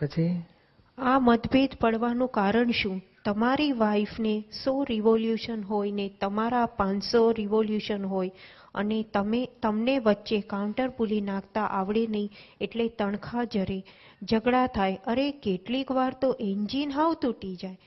પછી? આ મતભેદ પડવાનું કારણ શું? તમારી વાઈફને સો રિવોલ્યુશન હોય ને તમારા પાંચસો રિવોલ્યુશન હોય અને તમે, તમને વચ્ચે કાઉન્ટર પુલી નાખતા આવડે નહીં એટલે તણખા જરે, ઝઘડા થાય. અરે, કેટલીક વાર તો એન્જિન હાવ તૂટી જાય.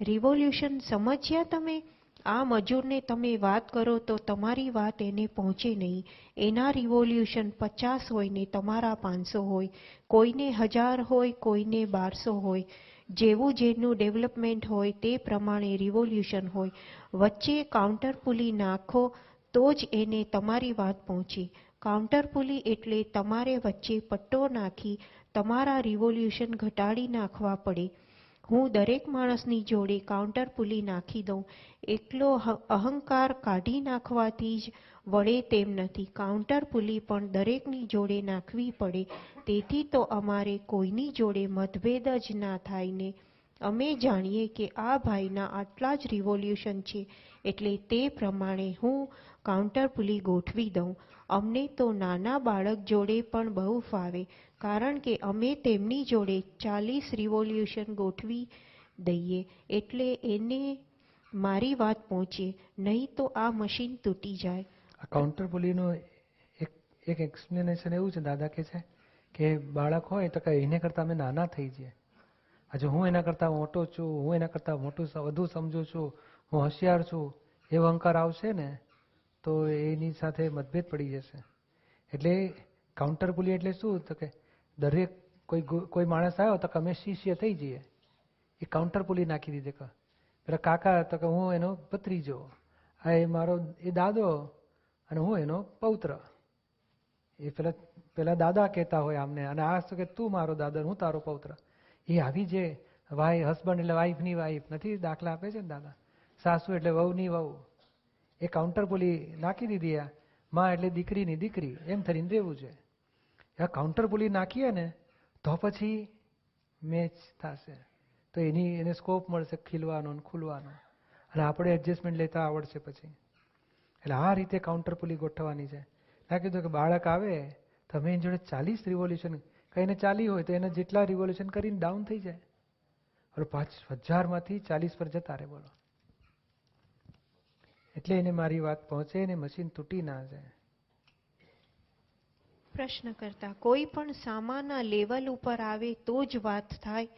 રિવોલ્યુશન સમજ્યા તમે? આ મજૂરને તમે વાત કરો તો તમારી વાત એને પહોંચે નહીં. એના રિવોલ્યુશન પચાસ હોય ને તમારા પાંચસો હોય. કોઈને હજાર હોય, કોઈને બારસો હોય. જેવું જેનું ડેવલપમેન્ટ હોય તે પ્રમાણે રિવોલ્યુશન હોય. વચ્ચે કાઉન્ટર પુલી નાખો તો જ એને તમારી વાત પહોંચે. કાઉન્ટર પુલી એટલે તમારે વચ્ચે પટ્ટો નાખી તમારા રિવોલ્યુશન ઘટાડી નાખવા પડે. હું દરેક માણસની જોડે કાઉન્ટર પુલી નાખી દઉં. એકલો અહંકાર કાઢી નાખવાથી જ વળે તેમ નથી. કાઉન્ટર પુલી પણ દરેકની જોડે નાખવી પડે. તેથી તો અમારે કોઈની જોડે મતભેદ જ ના થાય ને અમે જાણીએ કે આ ભાઈના આટલા જ રિવોલ્યુશન છે, એટલે તે પ્રમાણે હું કાઉન્ટર પુલી ગોઠવી દઉં. અમને તો નાના બાળક જોડે પણ બહુ ફાવે, કારણ કે અમે તેમની જોડે ચાલીસ રિવોલ્યુશન ગોઠવી દઈએ, એટલે એને મારી વાત પહોંચે, નહીં તો આ મશીન તૂટી જાય. આ કાઉન્ટર પુલીનું એક એક એક્સપ્લેનેશન એવું છે, દાદા કે છે કે બાળક હોય તો કે એને કરતાં અમે નાના થઈ જઈએ. હજુ હું એના કરતાં મોટો છું, હું એના કરતાં મોટું વધુ સમજુ છું, હું હોશિયાર છું, એવો અહંકાર આવશે ને, તો એની સાથે મતભેદ પડી જશે. એટલે કાઉન્ટર પુલી એટલે શું? તો કે દરેક કોઈ કોઈ માણસ આવ્યો તો કે અમે શિષ્ય થઈ જઈએ. એ કાઉન્ટર પુલી નાખી દીધી કે, પેલા કાકા તો કે હું એનો ભત્રીજો આ એ મારો એ દાદો અને હું એનો પૌત્ર. એ પેલા પેલા દાદા કહેતા હોય આમને અને આ શું કે તું મારો દાદા હું તારો પૌત્ર. એ આવી જે વાઈ હસબન્ડ એટલે વાઈફની વાઈફ નથી દાખલા આપે છે ને દાદા? સાસુ એટલે વહુની વહુ. એ કાઉન્ટર પુલી નાખી દીધી આ. માં એટલે દીકરીની દીકરી. એમ થઈને રહેવું છે. આ કાઉન્ટર પુલી નાખીએ ને, તો પછી મેચ થશે. તો એની, એને સ્કોપ મળશે ખીલવાનો ને ખુલવાનો. અને આપણે એડજસ્ટમેન્ટ લેતા આવડશે પછી. એટલે આ રીતે કાઉન્ટર પુલી ગોઠવવાની છે. ના કીધું કે બાળક આવે તમે એની જોડે ચાલીસ રિવોલ્યુશન કઈને ચાલી હોય તો એને જેટલા રિવોલ્યુશન કરીને ડાઉન થઈ જાય. હવે પાંચ હજારમાંથી ચાલીસ પર જતા રહે, બોલો. એટલે એને મારી વાત પહોંચે ને મશીન તૂટી ના જાય. પ્રશ્ન કરતા કોઈ પણ સામાના લેવલ ઉપર આવે તો જ વાત થાય.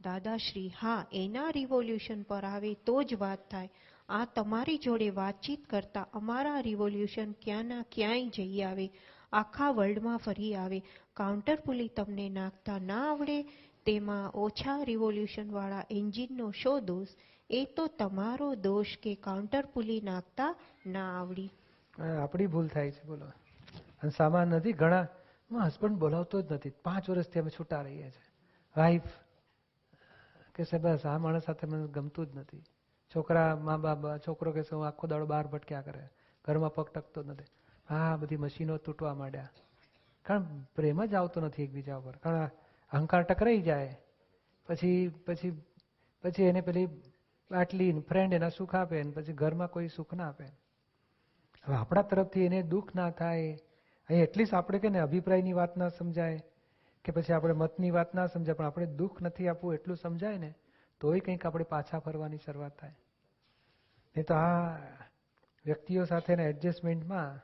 દાદાશ્રી, હા, એના રિવોલ્યુશન પર આવે તો જ વાત થાય. આ તમારી જોડે વાતચીત કરતા અમારા રિવોલ્યુશન ક્યાંના ક્યાંય જઈ આવે. આખા વર્લ્ડમાં ફરી આવે. કાઉન્ટર પુલી તમને નાખતા ના આવડે, તેમાં ઓછા રિવોલ્યુશનવાળા એન્જિનનો શો દોષ? એ તો તમારો દોષ કે કાઉન્ટર પુલી નાખતા ના આવડી. આપણી ભૂલ થાય છે, બોલો. અને સામાન નથી, ઘણા, હું હસબન્ડ બોલાવતો જ નથી. પાંચ વર્ષથી અમે છૂટા રહીએ છીએ. વાઈફ કે સાહેબ, બસ, આ માણસ સાથે મને ગમતું જ નથી. છોકરા, મા બાપ, છોકરો કે હું આખો દાડો બહાર ભટક્યા કરે. ઘરમાં પગ ટકતો નથી. આ બધી મશીનો તૂટવા માંડ્યા. કારણ પ્રેમ જ આવતો નથી એકબીજા ઉપર. કારણ અહંકાર ટકરાઈ જાય. પછી પછી પછી એને પેલી બાટલી ફ્રેન્ડ એના સુખ આપે ને પછી ઘરમાં કોઈ સુખ ના આપે. હવે આપણા તરફથી એને દુઃખ ના થાય. અહીં એટલીસ્ટ આપણે કે ને અભિપ્રાયની વાત ના સમજાય કે પછી આપણે મતની વાત ના સમજાય. પણ આપણે દુઃખ નથી આપવું એટલું સમજાય ને, તોય કંઈક આપણે પાછા ફરવાની શરૂઆત થાય. નહીં તો આ વ્યક્તિઓ સાથેના એડજસ્ટમેન્ટમાં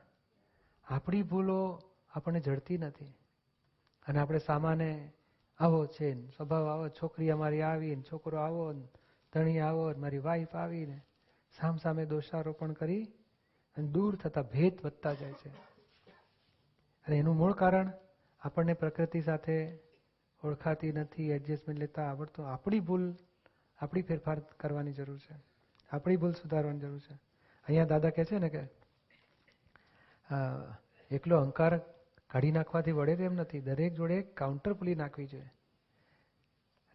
આપણી ભૂલો આપણને જડતી નથી. અને આપણે સામાને આવો છે સ્વભાવ આવો, છોકરી અમારી આવી ને, છોકરો આવો ધણી આવો મારી વાઈફ આવીને સામ સામે દોષારોપણ કરી અને દૂર થતા ભેદ વધતા જાય છે. અને એનું મૂળ કારણ, આપણને પ્રકૃતિ સાથે ઓળખાતી નથી એડજસ્ટમેન્ટ લેતા આવડતો, આપણી ભૂલ, આપણી ફેરફાર કરવાની જરૂર છે. આપણી ભૂલ સુધારવાની જરૂર છે. અહીંયા દાદા કહે છે ને કે એકલો અહંકાર કાઢી નાખવાથી વળે તેમ નથી. દરેક જોડે કાઉન્ટર પુલી નાખવી જોઈએ.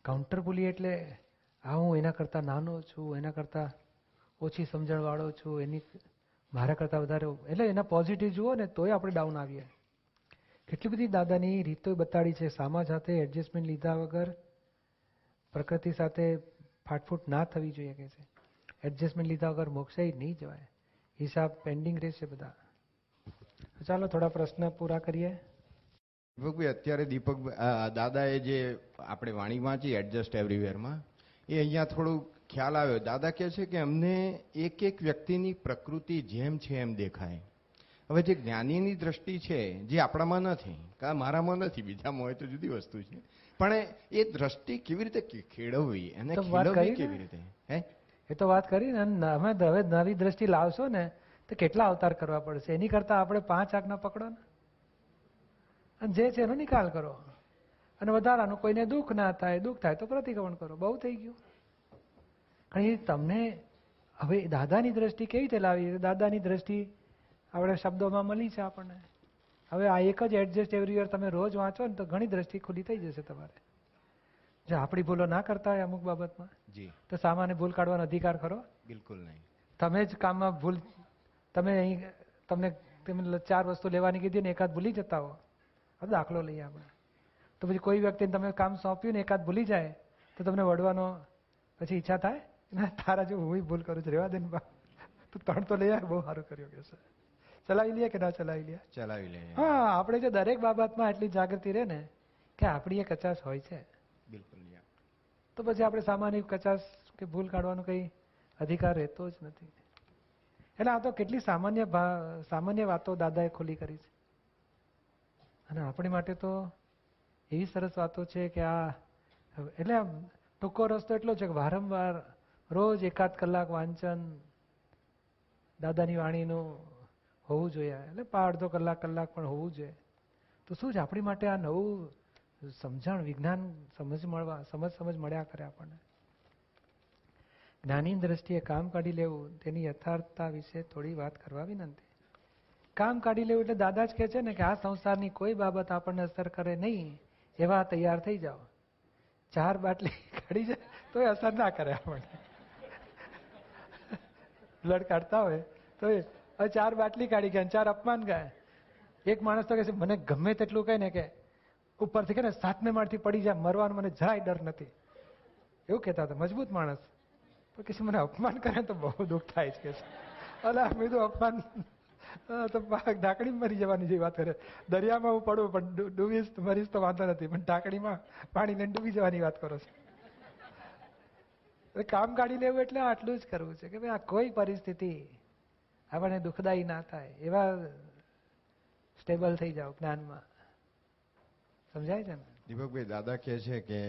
કાઉન્ટર પુલી એટલે આ હું એના કરતાં નાનો છું, એના કરતાં ઓછી સમજણવાળો છું, એની મારા કરતાં વધારે એટલે એના પોઝિટિવ જુઓ ને તોય આપણે ડાઉન આવીએ. કેટલી બધી દાદાની રીતો બતાડી છે. સામા સાથે એડજસ્ટમેન્ટ લીધા વગર પ્રકૃતિ સાથે ફાટફૂટ ના થવી જોઈએ કે છે. એડજસ્ટમેન્ટ લીધા વગર મોક્ષે નહીં જવાય. હિસાબ પેન્ડિંગ રહેશે બધા. ચાલો થોડા પ્રશ્ન પૂરા કરીએ. દીપકભાઈ અત્યારે દીપક દાદાએ જે આપણે વાણી વાંચી એડજસ્ટ એવરીવેરમાં એ અહીંયા થોડું ખ્યાલ આવ્યો. દાદા કહે છે કે અમને એક એક વ્યક્તિની પ્રકૃતિ જેમ છે એમ દેખાય. હવે જે જ્ઞાનીની દ્રષ્ટિ છે જે આપણામાં નથી કા મારામાં નથી બીજામાં હોય તો જુદી વસ્તુ છે. પણ એ દ્રષ્ટિ કેવી રીતે ખેડવવી એને. કેવી રીતે? હે? એ તો વાત કરી ને અમે હવે નવી દ્રષ્ટિ લાવશો ને તો કેટલા અવતાર કરવા પડશે? એની કરતા આપણે પાંચ આજ્ઞા પકડો ને. અને જે છે એનો નિકાલ કરો. અને વધારાનું કોઈને દુઃખ ના થાય દુઃખ થાય તો પ્રતિક્રમણ કરો. બહુ થઈ ગયું. કારણ તમને હવે દાદાની દ્રષ્ટિ કેવી રીતે લાવી? દાદાની દ્રષ્ટિ આપણે શબ્દોમાં મળી છે આપણને. હવે આ એક જ એડજસ્ટ એવરી યર તમે રોજ વાંચો ને તો ઘણી દ્રષ્ટિ ખુલ્લી થઈ જશે તમારે. જો આપણી ભૂલો ના કરતા હોય અમુક બાબતમાં જી. તો સામાન્ય ભૂલ કાઢવાનો અધિકાર ખરો? બિલકુલ નહીં. તમે જ કામમાં ભૂલ તમે અહીં તમને તમે ચાર વસ્તુ લેવાની કીધી ને એકાદ ભૂલી જતા હો. હવે દાખલો લઈએ આપણે. તો પછી કોઈ વ્યક્તિને તમે કામ સોંપ્યું ને એકાદ ભૂલી જાય તો તમને વળવાનો પછી ઈચ્છા થાય ના તારા જો હું ભૂલ કરું છું રેવા દે ને બા. તું ત્રણ તો લઈ આવે બહુ સારું કર્યું કે છે. ચલાવી લઈએ કે ના ચલાવી લઈએ ચલાવી લઈએ હા આપણે જો દરેક બાબતમાં એટલી જાગૃતિ રહે ને કે આપણી એ કચાશ હોય છે. બિલકુલ તો પછી આપણે સામાન્ય કચાશ કે ભૂલ કાઢવાનો કંઈ અધિકાર રહેતો જ નથી. એટલે આ તો કેટલી સામાન્ય સામાન્ય વાતો દાદાએ ખુલી કરી છે. અને આપણી માટે તો એવી સરસ વાતો છે કે આ, એટલે ટૂંકો રસ્તો એટલો છે કે વારંવાર રોજ એકાદ કલાક વાંચન દાદાની વાણીનું હોવું જોઈએ. એટલે પા, અડધો કલાક કલાક પણ હોવું જોઈએ. તો શું છે આપણી માટે આ નવું સમજણ, વિજ્ઞાન સમજ મળવા, સમજ સમજ મળ્યા કરે આપણને? જ્ઞાની દ્રષ્ટિએ કામ કાઢી લેવું, તેની યથાર્થતા વિશે થોડી વાત કરવા વિનંતી. કામ કાઢી લેવું એટલે દાદા જ કહે છે ને કે આ સંસારની કોઈ બાબત આપણને અસર કરે નહીં, એવા તૈયાર થઈ જાઓ. ચાર બાટલી કાઢી જાય તો એ અસર ના કરે આપણને. બ્લડ કાઢતા હોય તો એ ચાર બાટલી કાઢી ગયા ચાર અપમાન ગયા. એક માણસ તો કહે છે, મને ગમે તેટલું કહે ને કે ઉપરથી કે ને, સાતમે માળથી પડી જાય મરવાનું મને જરાય ડર નથી. એવું કહેતા હતા, મજબૂત માણસ. તો મને અપમાન કરે તો બહુ દુઃખ થાય છે અલા, મેં તો અપમાન તો ઢાંકણીમાં મરી જવાની જેવી વાત કરે. દરિયામાં હું પડું, પણ ડૂબીશ મરીશ તો વાંધો નથી, પણ ઢાંકણીમાં પાણી લઈને ડૂબી જવાની વાત કરો છો. કામ કાઢી લેવું એટલે આટલું જ કરવું છે કે ભાઈ આ કોઈ પરિસ્થિતિ આપણને દુઃખદાયી ના થાય, એવા સ્ટેબલ થઈ જાઓ જ્ઞાનમાં. સમજાય છે ને? દીપકભાઈ, દાદા કહે છે કે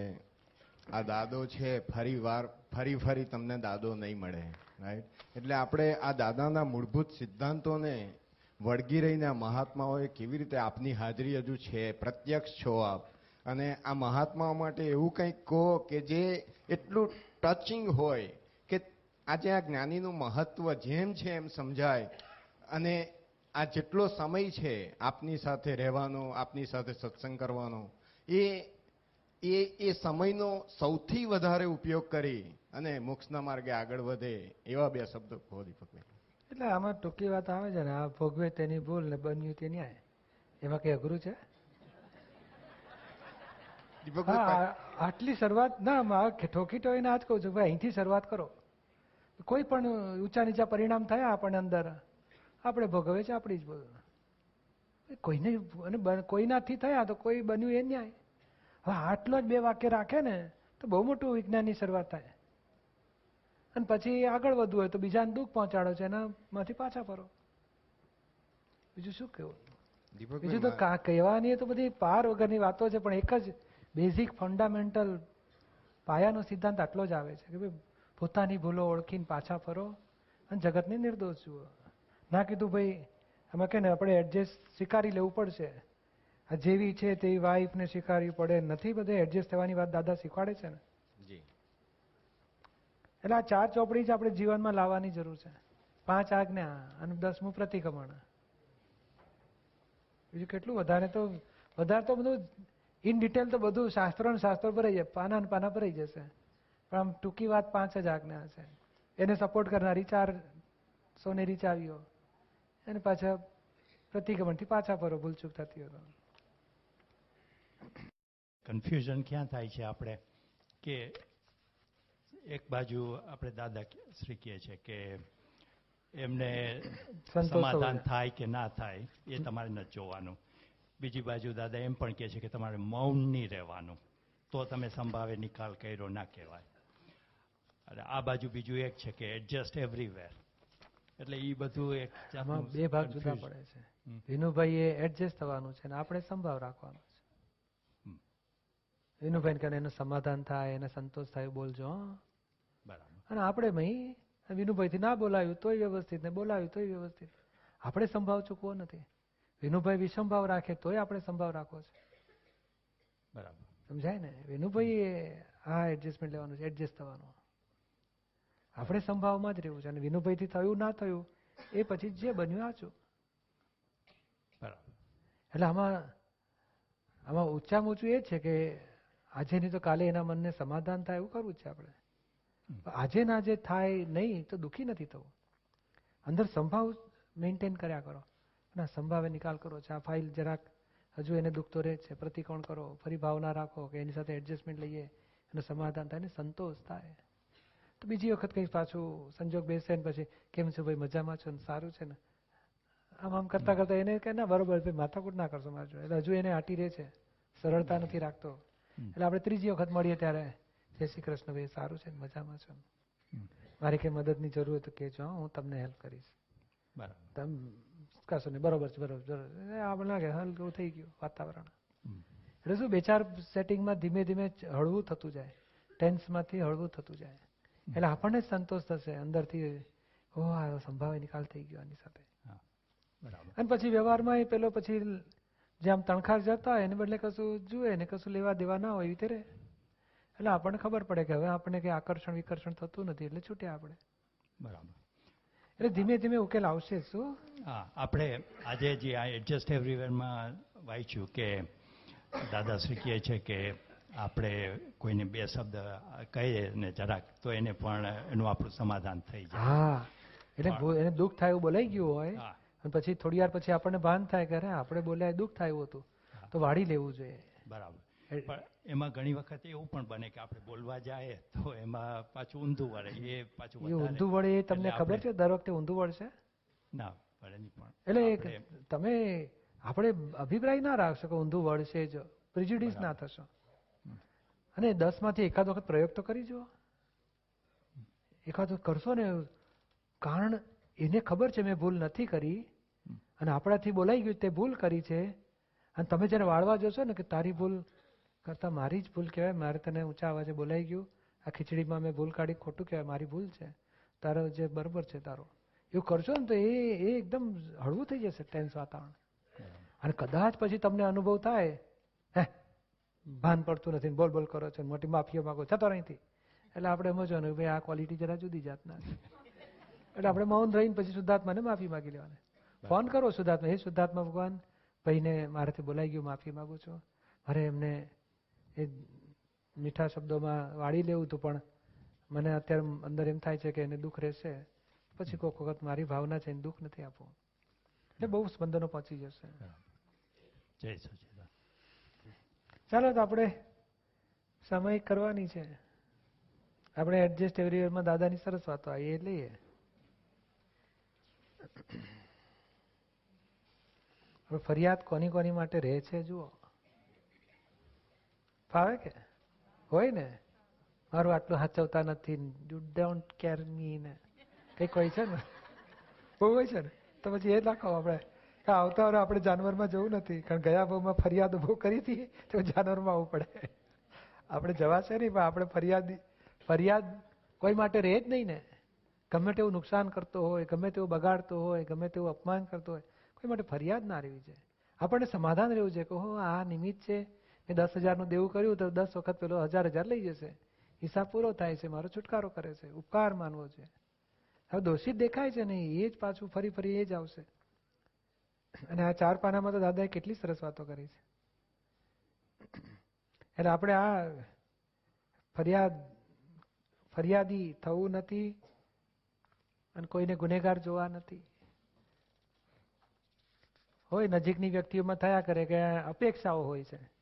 આ દાદો છે, ફરી વાર ફરી ફરી તમને દાદો નહીં મળે રાઈટ એટલે આપણે આ દાદાના મૂળભૂત સિદ્ધાંતોને વળગી રહીને આ મહાત્માઓએ કેવી રીતે આપની હાજરી હજુ છે, પ્રત્યક્ષ છો આપ? અને આ મહાત્માઓ માટે એવું કંઈક કહો કે જે એટલું ટચિંગ હોય કે આજે આ જ્ઞાનીનું મહત્વ જેમ છે એમ સમજાય, અને આ જેટલો સમય છે આપની સાથે રહેવાનો, આપની સાથે સત્સંગ કરવાનો, એ એ એ સમયનો સૌથી વધારે ઉપયોગ કરી અને મોક્ષના માર્ગે આગળ વધે એવા બે શબ્દો કહો દીપક એટલે આમાં ટૂંકી વાત આવે છે ને આ ભોગવે તેની ભૂલ ને બન્યું તે ન્યાય. એમાં કઈ અઘરું છે? આટલી શરૂઆત ના માં ઠોકી ટોઈને આ જ કહું છું. ભાઈ અહીંથી શરૂઆત કરો. કોઈ પણ ઊંચા નીચા પરિણામ થયા આપણને અંદર આપણે ભોગવે છે આપણી જ ભૂલ. કોઈને અને કોઈનાથી થયા તો કોઈ બન્યું એ ન્યાય. હવે આટલો જ બે વાક્ય રાખે ને તો બહુ મોટું વિજ્ઞાનની શરૂઆત થાય. અને પછી આગળ વધવું હોય તો બીજાને દુઃખ પહોંચાડો છે એનામાંથી પાછા ફરો. બીજું શું કેવું બીજું તો કા- કહેવાની તો બધી પાર વગરની વાતો છે પણ એક જ બેઝિક ફંડામેન્ટલ પાયાનો સિદ્ધાંત આટલો જ આવે છે કે ભાઈ પોતાની ભૂલો ઓળખીને પાછા ફરો અને જગતને નિર્દોષ જુઓ. ના કીધું ભાઈ આમાં કે ને આપણે એડજસ્ટ સ્વીકારી લેવું પડશે. આ જેવી છે તેવી વાઈફને સ્વીકારવી પડે. નથી બધે એડજસ્ટ થવાની વાત દાદા શીખવાડે છે ને. એટલે આ ચાર ચોપડી જ આપણે જીવનમાં લાવવાની જરૂર છે. પાંચ આજ્ઞા અને દસમું પ્રતિક્રમણ. બીજું કેટલું? વધારે તો વધારે તો બધું ઇન ડિટેલ તો બધું શાસ્ત્રો ને શાસ્ત્રો ભરાઈ જાય. પાના ને પાના ભરાઈ જશે. પણ આમ ટૂંકી વાત પાંચ જ આજ્ઞા છે. એને સપોર્ટ કરનારી ચાર સોનેરી ચાવીઓ અને પાછા પ્રતિક્રમણથી પાછા ફરો ભૂલચૂક થતી હોય. કન્ફ્યુઝન ક્યાં થાય છે આપણે? કે એક બાજુ આપણે દાદા શ્રી કહે છે કે એમને સમાધાન થાય કે ના થાય એ તમારે નથી જોવાનું. બીજી બાજુ દાદા એમ પણ કહે છે કે તમારે મૌન નહીં રહેવાનું. તો તમે સંભાવે નિકાલ કર્યો ના કહેવાય. અને આ બાજુ બીજું એક છે કે એડજસ્ટ એવરીવેર એટલે એ બધું એક બે ભાગ જુદા પડે છે. વિનુભાઈ એ એડજસ્ટ થવાનું છે અને આપણે સંભાવ રાખવાનો છે. વિનુભાઈ કહે એનું સમાધાન થાય એને સંતોષ થાય બોલજો હં. અને આપણે ભાઈ વિનુભાઈથી ના બોલાવ્યું તોય વ્યવસ્થિત ને બોલાવ્યું તોય વ્યવસ્થિત. આપણે સંભાવ ચૂકવો નથી. વિનુભાઈ વિસંભાવ રાખે તોય આપણે સંભાવ રાખવો છે. બરાબર. સમજાય ને? વિનુભાઈ આ એડજસ્ટમેન્ટ લેવાનું છે એડજસ્ટ થવાનું. આપણે સંભાવમાં જ રહેવું છે અને વિનુભાઈથી થયું ના થયું એ પછી જે બન્યું આચું બરાબર. એટલે આમાં આમાં ઊંચામાં ઊંચું એ છે કે આજે નહીં તો કાલે એના મનને સમાધાન થાય એવું કરવું જ છે આપણે. આજે ના જે થાય નહીં તો દુઃખી નથી થવું. અંદર સંભાવ મેન્ટેન કર્યા કરો. ના સંભાવે નિકાલ કરો. છે આ ફાઇલ જરાક હજુ એને દુઃખ તો રહે છે. પ્રતિકોણ કરો. ફરી ભાવના રાખો કે એની સાથે એડજસ્ટમેન્ટ લઈએ અને સમાધાન થાય ને સંતોષ થાય. તો બીજી વખત કંઈક પાછું સંજોગ બેસે ને પછી કેમ છો ભાઈ? મજામાં છો ને? સારું છે ને? આમ આમ કરતા કરતા એને કે ના બરોબર ભાઈ માથાકૂટ ના કરશો મારા એટલે હજુ એને આટી રહે છે. સરળતા નથી રાખતો. એટલે આપણે ત્રીજી વખત મળીએ ત્યારે જય શ્રી કૃષ્ણ ભાઈ સારું છે મજામાં છો. મારી કઈ મદદની જરૂર હોય તો કહેજો હું તમને હેલ્પ કરીશ. બરાબર. તમે કશો નહીં બરોબર છે બરોબર બરોબર આપણે લાગે હલકું થઈ ગયું વાતાવરણ. એટલે શું બે ચાર સેટિંગમાં ધીમે ધીમે હળવું થતું જાય. ટેન્સમાંથી હળવું થતું જાય. એટલે આપણને જ સંતોષ થશે અંદરથી. ઓ આ સંભાવે નિકાલ થઈ ગયો આની સાથે. બરાબર. અને પછી વ્યવહારમાં એ પેલો પછી જેમ તણખાર જતા હોય એને બદલે કશું જુએ ને કશું લેવા દેવા ના હોય એવી રીતે એટલે આપણને ખબર પડે કે હવે આપણને કંઈ આકર્ષણ વિકર્ષણ થતું નથી એટલે છૂટે આપણે. બરાબર. એટલે ધીમે ધીમે ઉકેલ આવશે શું? હા આપણે આજે જે આ એડજસ્ટ એવરીવેરમાં વાંચ્યું કે દાદાશ્રી કહે છે કે આપણે કોઈને બે શબ્દ કહીએ ને જરાક તો એને પણ એનું આપણું સમાધાન થઈ જાય. હા એટલે એને દુઃખ થાય એવું બોલાઈ ગયું હોય અને પછી થોડી વાર પછી આપણને ભાન થાય કે અરે આપણે બોલ્યા દુઃખ થાય એવું હતું. તો વાળી લેવું જોઈએ. બરાબર. પણ એમાં ઘણી વખત એવું પણ બને કે આપણે બોલવા જાય તો એમાં પાછું ઊંધું વળે એ પાછું ઊંધું વળે એ તમને ખબર છે દર વખતે ઊંધું વળશે? ના વળે નહીં પણ એટલે તમે આપણે અભિપ્રાય ના રાખશો કે ઊંધું વળશે જ પ્રિજ્યુડિસ ના થશો. અને દસમાંથી એકાદ વખત પ્રયોગ તો કરી જુઓ. એકાદ વખત કરશો ને કારણ એને ખબર છે મેં ભૂલ નથી કરી અને આપણાથી બોલાઈ ગયું તે ભૂલ કરી છે અને તમે જ્યારે વાળવા જશો ને કે તારી ભૂલ કરતા મારી જ ભૂલ કહેવાય. મારે તને ઊંચા અવાજે બોલાઈ ગયું. આ ખીચડીમાં મેં ભૂલ કાઢી. ખોટું કહેવાય. મારી ભૂલ છે. તારો જે બરોબર છે તારો. એવું કરશો ને તો એ એ એકદમ હળવું થઈ જશે ટેન્સ વાતાવરણ. અને કદાચ પછી તમને અનુભવ થાય. હે? ભાન પડતું નથી બોલ બોલ કરો છો ને મોટી માફીઓ માગો છતો અહીંથી. એટલે આપણે સમજવાનું ભાઈ આ ક્વોલિટી જરા જુદી જાતના છે. એટલે આપણે મૌન રહીને પછી શુદ્ધાત્માને માફી માગી લેવાની. ફોન કરો શુદ્ધાત્મા. હે શુદ્ધાત્મા ભગવાન ભાઈને મારાથી બોલાઈ ગયું માફી માગું છું. અરે એમને એ મીઠા શબ્દોમાં વાળી લેવું હતું પણ મને અત્યારે અંદર એમ થાય છે કે એને દુઃખ રહેશે. પછી કોઈક વખત મારી ભાવના છે એને દુઃખ નથી આપવું. એટલે બહુ સ્પંદનો પહોંચી જશે. જય સચિદાન ચાલો તો આપણે સમય કરવાની છે. આપણે એડજસ્ટ એવરીવેરમાં દાદાની સરસ વાતો આવી એ લઈએ. હવે ફરિયાદ કોની કોની માટે રહે છે જુઓ. ફાવે કે? હોય ને? મારું આટલું હાચવતા નથી યુ ડોન્ટ કેર મી ને. કંઈક હોય છે ને? બહુ હોય છે ને? તો પછી એ લખો આપણે. કે આવતા વારે આપણે જાનવરમાં જવું નથી. કારણ ગયા ભાવમાં ફરિયાદ બહુ કરી હતી, તો જાનવરમાં આવવું પડે. આપણે જવાશે નહીં પણ આપણે ફરિયાદ ફરિયાદ કોઈ માટે રહે જ નહીં ને. ગમે તેવું નુકસાન કરતો હોય, ગમે તેવું બગાડતો હોય, ગમે તેવું અપમાન કરતો હોય, કોઈ માટે ફરિયાદ ના રહેવી છે આપણને સમાધાન રહેવું છે કે હો આ નિમિત્ત છે. મેં દસ હજારનું દેવું કર્યું તો દસ વખત પેલો હજાર હજાર લઈ જશે. હિસાબ પૂરો થાય છે, મારો છુટકારો કરે છે, ઉપકાર માનવો છે. હવે દોષિત દેખાય છે ને એ જ પાછું ફરી ફરી એ જ આવશે. અને આ ચાર પાનામાં તો દાદાએ કેટલી સરસ વાતો કરી છે. એટલે આપણે આ ફરિયાદ, ફરિયાદી થવું નથી અને કોઈને ગુનેગાર જોવા નથી. હોય નજીકની વ્યક્તિઓમાં થયા કરે કે અપેક્ષાઓ હોય છે.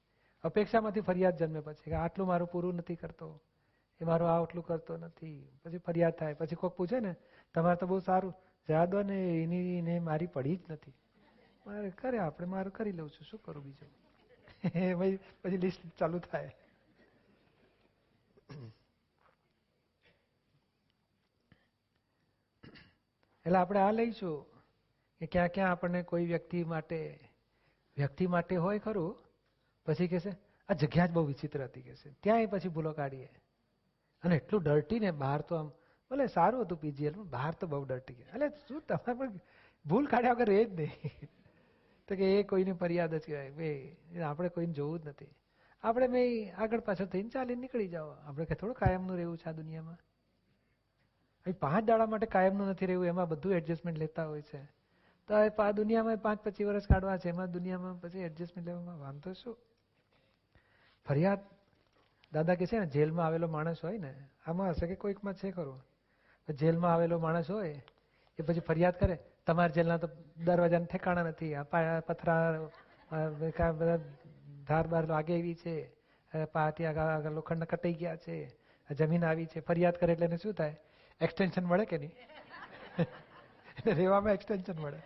અપેક્ષામાંથી ફરિયાદ જન્મે પછી કે આટલું મારું પૂરું નથી કરતો, એ મારું આ આટલું કરતો નથી, પછી ફરિયાદ થાય, પછી કોઈક પૂછે ને, તમારે તો બહુ સારું જવા દો ને, એની, એને મારી પડી જ નથી. મારે કરે આપણે મારું કરી લઉં છું, શું કરું બીજું? ભાઈ પછી લિસ્ટ ચાલુ થાય. એટલે આપણે આ લઈશું કે ક્યાં ક્યાં આપણને કોઈ વ્યક્તિ માટે વ્યક્તિ માટે હોય ખરું પછી કહેશે આ જગ્યા જ બહુ વિચિત્ર હતી કહેશે ત્યાંય પછી ભૂલો કાઢીએ. અને એટલું ડર્ટી ને બહાર તો આમ, ભલે સારું હતું પીજીએલમાં બહાર તો બહુ ડર્ટી એટલે શું તમારે પણ ભૂલ કાઢ્યા વગર રહે જ નહીં. તો કે એ કોઈની ફરિયાદ જ કહેવાય. બે આપણે કોઈને જોવું જ નથી. આપણે મેં આગળ પાછળ થઈને ચાલીને નીકળી જાઓ. આપણે કે થોડું કાયમનું રહેવું છે આ દુનિયામાં? અહીં પાંચ દાડા માટે કાયમનું નથી રહેવું, એમાં બધું એડજસ્ટમેન્ટ લેતા હોય છે. તો આ દુનિયામાં પાંચ પચીસ વર્ષ કાઢવા છે, એમાં દુનિયામાં પછી એડજસ્ટમેન્ટ લેવામાં વાંધો શું? ફરિયાદ? દાદા કે છે ને, જેલમાં આવેલો માણસ હોય ને, આમાં હશે કે કોઈકમાં છે ખરું? જેલમાં આવેલો માણસ હોય, એ પછી ફરિયાદ કરે? તમારા જેલના તો દરવાજાને ઠેકાણા નથી પથરા બધા ધાર બાર લાગે એવી છે પાટી આગળ આગળ લોખંડના કટાઈ ગયા છે જમીન આવી છે, ફરિયાદ કરે એટલે શું થાય? એક્સટેન્શન મળે કે નહીં? રેવામાં એક્સટેન્શન મળે.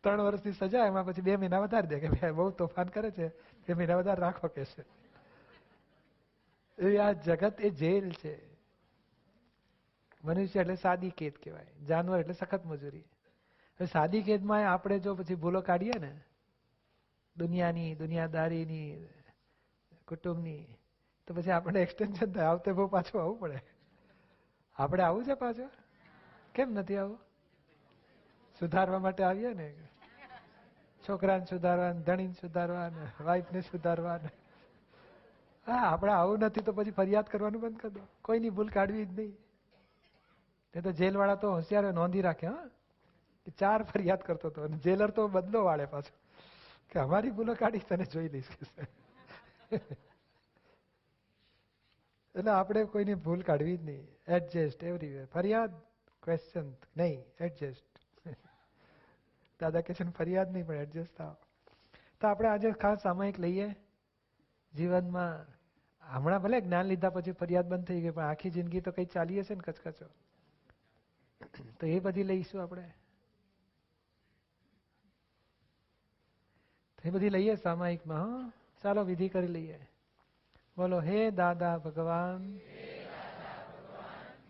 ત્રણ વર્ષની સજા એમાં પછી બે મહિના વધારી દે કે ભાઈ બહુ તોફાન કરે છે. બે મહિના બધા રાખો કે છે. આ જગત એ જેલ છે. મનુષ્ય એટલે સાદી કેદ કહેવાય. જાનવર એટલે સખત મજૂરી. હવે સાદી કેદમાં આપણે જો પછી ભૂલો કાઢીએ ને, દુનિયાની, દુનિયાદારીની, કુટુંબની, તો પછી આપણને એક્સટેન્શન થાય. આવતે બહુ પાછું આવવું પડે. આપણે આવું છે પાછું? કેમ નથી આવું? સુધારવા માટે આવીએ ને? છોકરાને સુધારવાને, ધણીને સુધારવાને વાઇફને વાઈફને સુધારવા હા, આપણે આવું નથી તો પછી ફરિયાદ કરવાનું બંધ કરી દો. કોઈની ભૂલ કાઢવી જ નહીં. એ તો જેલવાળા તો હોશિયાર નોંધી રાખે, હા. કે ચાર ફરિયાદ કરતો હતો અને જેલર તો બદલો વાળે પાછો. કે અમારી ભૂલો કાઢી તને જોઈ લઈશ એટલે આપણે કોઈની ભૂલ કાઢવી જ નહીં. એડજસ્ટ એવરીવેર ફરિયાદ ક્વેશ્ચન નહીં. એડજસ્ટ દાદા કે છે ફરિયાદ નહીં પણ એડજસ્ટ થાવ તો આપણે આજે ખાસ સામાયિક લઈએ. જીવનમાં હમણાં ભલે જ્ઞાન લીધા પછી ફરિયાદ બંધ થઈ ગઈ, પણ આખી જિંદગી તો કઈ ચાલી હશે ને કચકચો. તો એ બધી લઈશું આપણે. તો એ બધી લઈએ સામાયિકમાં, હા. ચાલો વિધિ કરી લઈએ. બોલો હે દાદા ભગવાન,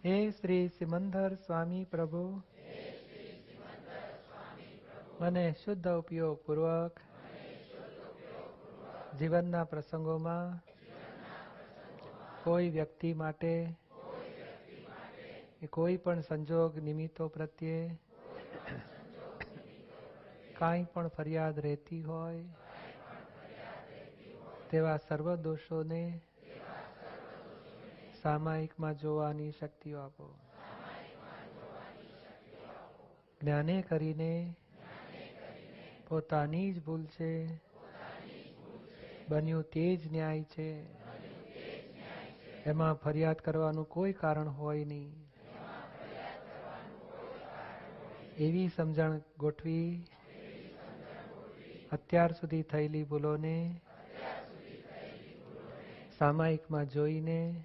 હે શ્રી સિમંદર સ્વામી પ્રભુ મને શુદ્ધ ઉપયોગ પૂર્વક જીવનના પ્રસંગોમાં કોઈ વ્યક્તિ માટે કોઈ પણ સંજોગ નિમિત્તો પ્રત્યે કાંઈ પણ ફરિયાદ રહેતી હોય તેવા સર્વ દોષોને સામાયિકમાં જોવાની શક્તિઓ આપો. જ્ઞાને કરીને પોતાની જ ભૂલ છે. બન્યું તે જ ન્યાય છે. એમાં ફરિયાદ કરવાનું કોઈ કારણ હોય નહીં. એવી સમજણ ગોઠવી અત્યાર સુધી થયેલી ભૂલોને સામાયિકમાં જોઈને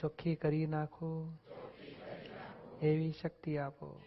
ચોખ્ખી કરી નાખો. એવી શક્તિ આપો.